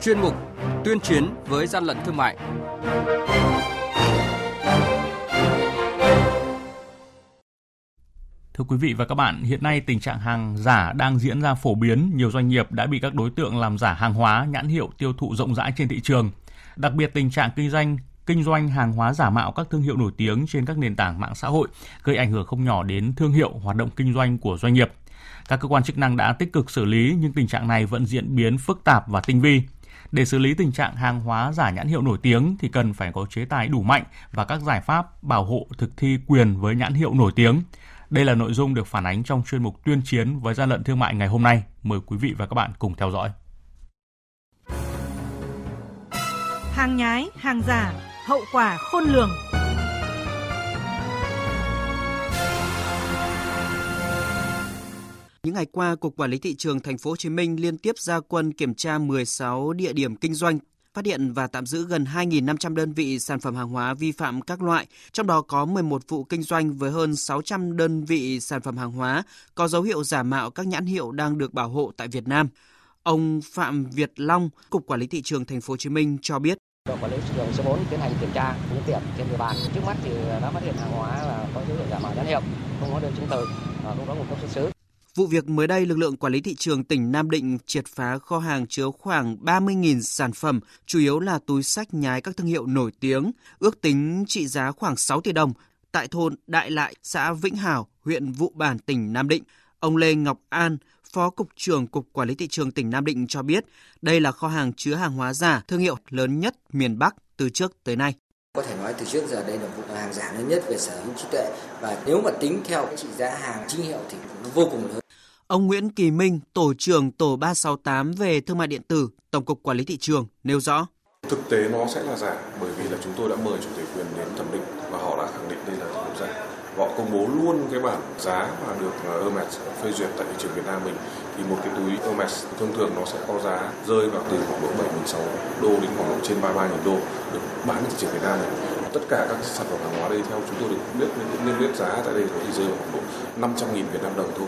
chuyên mục Tuyên chiến với gian lận thương mại. Thưa quý vị và các bạn, hiện nay tình trạng hàng giả đang diễn ra phổ biến, nhiều doanh nghiệp đã bị các đối tượng làm giả hàng hóa, nhãn hiệu tiêu thụ rộng rãi trên thị trường. Đặc biệt tình trạng kinh doanh kinh doanh hàng hóa giả mạo các thương hiệu nổi tiếng trên các nền tảng mạng xã hội gây ảnh hưởng không nhỏ đến thương hiệu hoạt động kinh doanh của doanh nghiệp. Các cơ quan chức năng đã tích cực xử lý nhưng tình trạng này vẫn diễn biến phức tạp và tinh vi. Để xử lý tình trạng hàng hóa giả nhãn hiệu nổi tiếng thì cần phải có chế tài đủ mạnh và các giải pháp bảo hộ thực thi quyền với nhãn hiệu nổi tiếng. Đây là nội dung được phản ánh trong chuyên mục tuyên chiến với gian lận thương mại ngày hôm nay. Mời quý vị và các bạn cùng theo dõi. Hàng nhái, hàng giả, hậu quả khôn lường. Những ngày qua, Cục Quản lý thị trường thành phố Hồ Chí Minh liên tiếp ra quân kiểm tra 16 địa điểm kinh doanh, phát hiện và tạm giữ gần 2.500 đơn vị sản phẩm hàng hóa vi phạm các loại, trong đó có 11 vụ kinh doanh với hơn 600 đơn vị sản phẩm hàng hóa có dấu hiệu giả mạo các nhãn hiệu đang được bảo hộ tại Việt Nam. Ông Phạm Việt Long, Cục Quản lý thị trường thành phố Hồ Chí Minh cho biết đội quản lý thị trường số 4 tiến hành kiểm tra những tiệm trên địa bàn. Trước mắt thì đã phát hiện hàng hóa là có dấu hiệu giả mạo nhãn hiệu, không có đơn chứng từ và không có nguồn gốc xuất xứ. Vụ việc mới đây, lực lượng quản lý thị trường tỉnh Nam Định triệt phá kho hàng chứa khoảng 30.000 sản phẩm, chủ yếu là túi sách nhái các thương hiệu nổi tiếng, ước tính trị giá khoảng 6 tỷ đồng tại thôn Đại Lại, xã Vĩnh Hảo, huyện Vụ Bản, tỉnh Nam Định. Ông Lê Ngọc An, Phó Cục trưởng Cục Quản lý Thị trường tỉnh Nam Định cho biết, đây là kho hàng chứa hàng hóa giả thương hiệu lớn nhất miền Bắc từ trước tới nay. Có thể nói từ trước giờ đây là vụ hàng giả lớn nhất về sở hữu trí tuệ và nếu mà tính theo trị giá hàng chính hiệu thì nó vô cùng lớn. Ông Nguyễn Kỳ Minh, Tổ trưởng Tổ 368 về Thương mại Điện tử, Tổng cục Quản lý Thị trường, nêu rõ. Thực tế nó sẽ là giả bởi vì là chúng tôi đã mời chủ thể quyền đến thẩm định và họ đã khẳng định đây là thực phẩm giả. Họ công bố luôn cái bản giá mà được ờ, Hermes phê duyệt tại thị trường Việt Nam mình thì một cái túi Hermes thông thường nó sẽ có giá rơi vào từ khoảng độ 76 đô đến khoảng độ trên 33 000 đô được bán ở thị trường Việt Nam này. Tất cả các sản phẩm hàng hóa đây theo chúng tôi được biết niêm yết giá tại đây thì rơi vào khoảng độ 500 000 Việt Nam đồng thôi.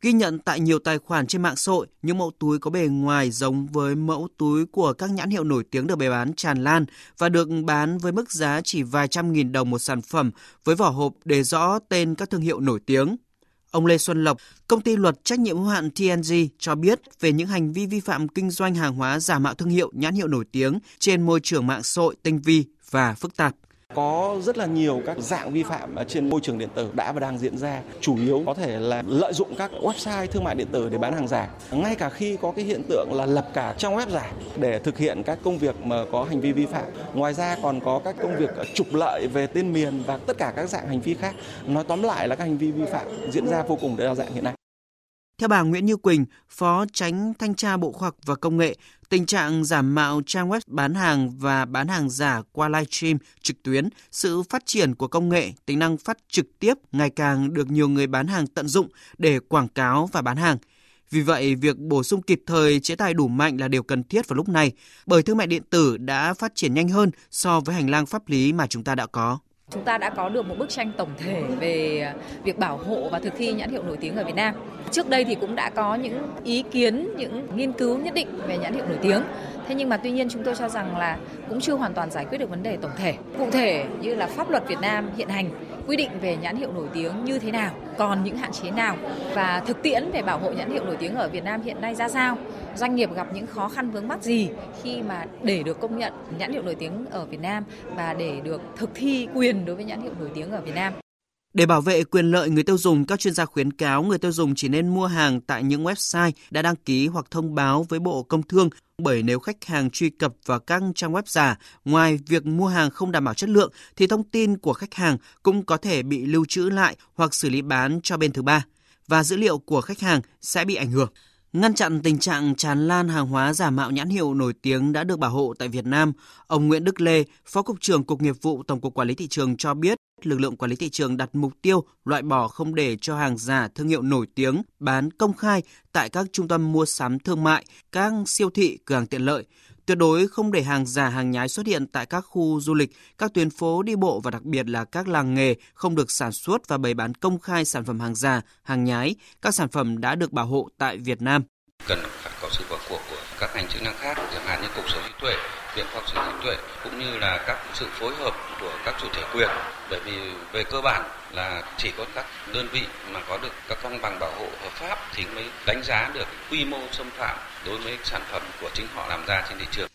Ghi nhận tại nhiều tài khoản trên mạng xã hội, những mẫu túi có bề ngoài giống với mẫu túi của các nhãn hiệu nổi tiếng được bày bán tràn lan và được bán với mức giá chỉ vài trăm nghìn đồng một sản phẩm với vỏ hộp đề rõ tên các thương hiệu nổi tiếng. Ông Lê Xuân Lộc, công ty luật trách nhiệm hữu hạn TNG cho biết về những hành vi vi phạm kinh doanh hàng hóa giả mạo thương hiệu nhãn hiệu nổi tiếng trên môi trường mạng xã hội tinh vi và phức tạp. Có rất là nhiều các dạng vi phạm trên môi trường điện tử đã và đang diễn ra. Chủ yếu có thể là lợi dụng các website thương mại điện tử để bán hàng giả. Ngay cả khi có cái hiện tượng là lập cả trang web giả để thực hiện các công việc mà có hành vi vi phạm. Ngoài ra còn có các công việc trục lợi về tên miền và tất cả các dạng hành vi khác. Nói tóm lại là các hành vi vi phạm diễn ra vô cùng đa dạng hiện nay. Theo bà Nguyễn Như Quỳnh, Phó Tránh Thanh tra Bộ Khoa học và Công nghệ, tình trạng giả mạo trang web bán hàng và bán hàng giả qua livestream trực tuyến, sự phát triển của công nghệ, tính năng phát trực tiếp ngày càng được nhiều người bán hàng tận dụng để quảng cáo và bán hàng. Vì vậy, việc bổ sung kịp thời chế tài đủ mạnh là điều cần thiết vào lúc này, bởi thương mại điện tử đã phát triển nhanh hơn so với hành lang pháp lý mà chúng ta đã có. Chúng ta đã có được một bức tranh tổng thể về việc bảo hộ và thực thi nhãn hiệu nổi tiếng ở Việt Nam. Trước đây thì cũng đã có những ý kiến, những nghiên cứu nhất định về nhãn hiệu nổi tiếng. Thế nhưng mà tuy nhiên chúng tôi cho rằng là cũng chưa hoàn toàn giải quyết được vấn đề tổng thể. Cụ thể như là pháp luật Việt Nam hiện hành quy định về nhãn hiệu nổi tiếng như thế nào, còn những hạn chế nào và thực tiễn về bảo hộ nhãn hiệu nổi tiếng ở Việt Nam hiện nay ra sao. Doanh nghiệp gặp những khó khăn vướng mắc gì khi mà để được công nhận nhãn hiệu nổi tiếng ở Việt Nam và để được thực thi quyền đối với nhãn hiệu nổi tiếng ở Việt Nam. Để bảo vệ quyền lợi người tiêu dùng, các chuyên gia khuyến cáo người tiêu dùng chỉ nên mua hàng tại những website đã đăng ký hoặc thông báo với Bộ Công Thương bởi nếu khách hàng truy cập vào các trang web giả, ngoài việc mua hàng không đảm bảo chất lượng thì thông tin của khách hàng cũng có thể bị lưu trữ lại hoặc xử lý bán cho bên thứ ba và dữ liệu của khách hàng sẽ bị ảnh hưởng. Ngăn chặn tình trạng tràn lan hàng hóa giả mạo nhãn hiệu nổi tiếng đã được bảo hộ tại Việt Nam, ông Nguyễn Đức Lê, Phó Cục trưởng Cục Nghiệp vụ Tổng cục Quản lý Thị trường cho biết, lực lượng quản lý thị trường đặt mục tiêu loại bỏ không để cho hàng giả thương hiệu nổi tiếng bán công khai tại các trung tâm mua sắm thương mại, các siêu thị, cửa hàng tiện lợi, Tuyệt đối không để hàng giả hàng nhái xuất hiện tại các khu du lịch, các tuyến phố đi bộ và đặc biệt là các làng nghề không được sản xuất và bày bán công khai sản phẩm hàng giả, hàng nhái, các sản phẩm đã được bảo hộ tại Việt Nam. Cần phải có sự vào cuộc của các ngành chức năng khác chẳng hạn như cục sở hữu tuệ viện khoa học sở hữu tuệ cũng như là các sự phối hợp của các chủ thể quyền. Bởi vì về cơ bản là chỉ có các đơn vị mà có được các văn bằng bảo hộ hợp pháp thì mới đánh giá được quy mô xâm phạm đối với sản phẩm của chính họ làm ra trên thị trường.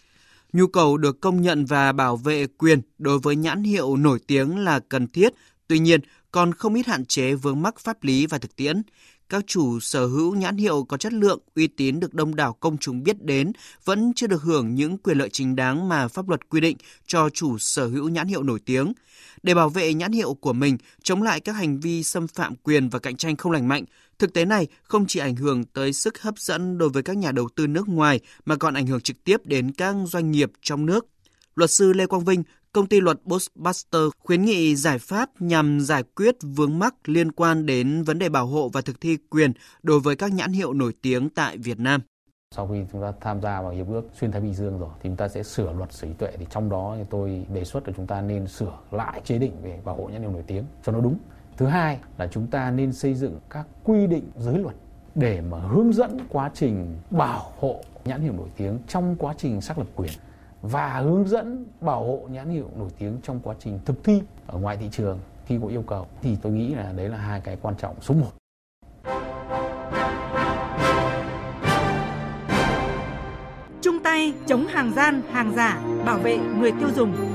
Nhu cầu được công nhận và bảo vệ quyền đối với nhãn hiệu nổi tiếng là cần thiết, tuy nhiên còn không ít hạn chế vướng mắc pháp lý và thực tiễn. Các chủ sở hữu nhãn hiệu có chất lượng, uy tín được đông đảo công chúng biết đến vẫn chưa được hưởng những quyền lợi chính đáng mà pháp luật quy định cho chủ sở hữu nhãn hiệu nổi tiếng. Để bảo vệ nhãn hiệu của mình, chống lại các hành vi xâm phạm quyền và cạnh tranh không lành mạnh, Thực tế này không chỉ ảnh hưởng tới sức hấp dẫn đối với các nhà đầu tư nước ngoài mà còn ảnh hưởng trực tiếp đến các doanh nghiệp trong nước. Luật sư Lê Quang Vinh, công ty luật Ghostbuster khuyến nghị giải pháp nhằm giải quyết vướng mắc liên quan đến vấn đề bảo hộ và thực thi quyền đối với các nhãn hiệu nổi tiếng tại Việt Nam. Sau khi chúng ta tham gia vào hiệp ước xuyên Thái Bình Dương rồi, thì chúng ta sẽ sửa luật sở hữu tuệ. Thì trong đó thì tôi đề xuất là chúng ta nên sửa lại chế định về bảo hộ nhãn hiệu nổi tiếng cho nó đúng. Thứ hai là chúng ta nên xây dựng các quy định giới luật để mà hướng dẫn quá trình bảo hộ nhãn hiệu nổi tiếng trong quá trình xác lập quyền và hướng dẫn bảo hộ nhãn hiệu nổi tiếng trong quá trình thực thi ở ngoài thị trường khi có yêu cầu thì tôi nghĩ là đấy là hai cái quan trọng số 1. Chung tay chống hàng gian, hàng giả, bảo vệ người tiêu dùng.